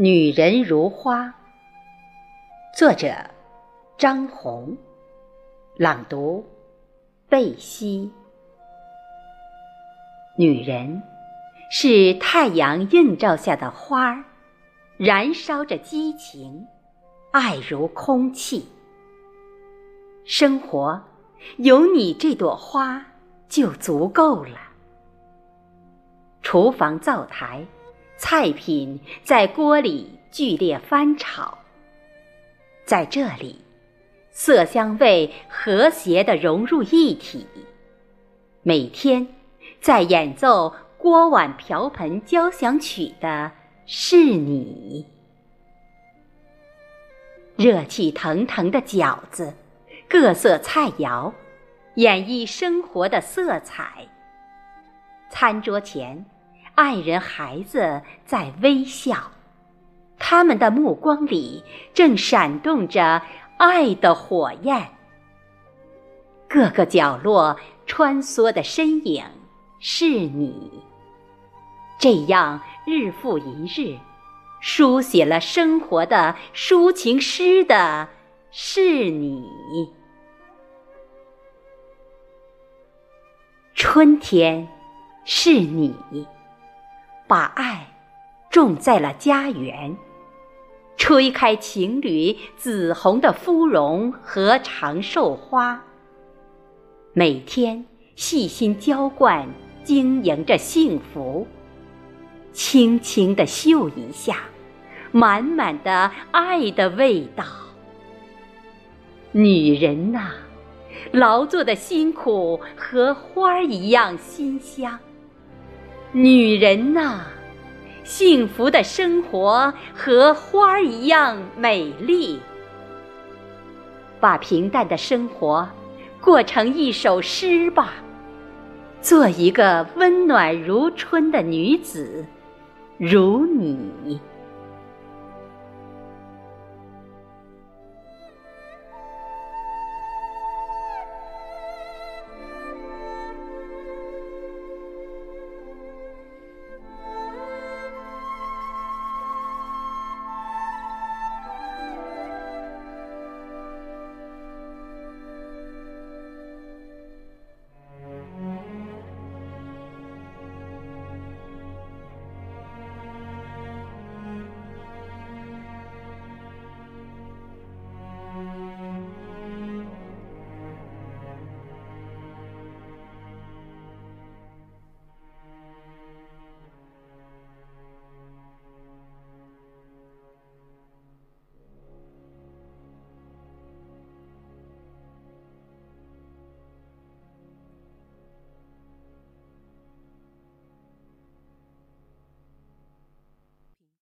女人如花，作者张红，朗读贝西。女人是太阳映照下的花儿，燃烧着激情，爱如空气。生活有你这朵花就足够了。厨房灶台，菜品在锅里剧烈翻炒。在这里，色香味和谐地融入一体。每天在演奏锅碗瓢盆交响曲的是你。热气腾腾的饺子，各色菜肴，演绎生活的色彩。餐桌前。爱人、孩子在微笑，他们的目光里正闪动着爱的火焰。各个角落穿梭的身影是你，这样日复一日，书写了生活的抒情诗的是你。春天是你。把爱种在了家园，吹开情侣紫红的芙蓉和长寿花。每天细心浇灌，经营着幸福。轻轻的嗅一下，满满的爱的味道。女人呐，劳作的辛苦和花儿一样馨香。女人呐，幸福的生活和花儿一样美丽。把平淡的生活过成一首诗吧，做一个温暖如春的女子，如你。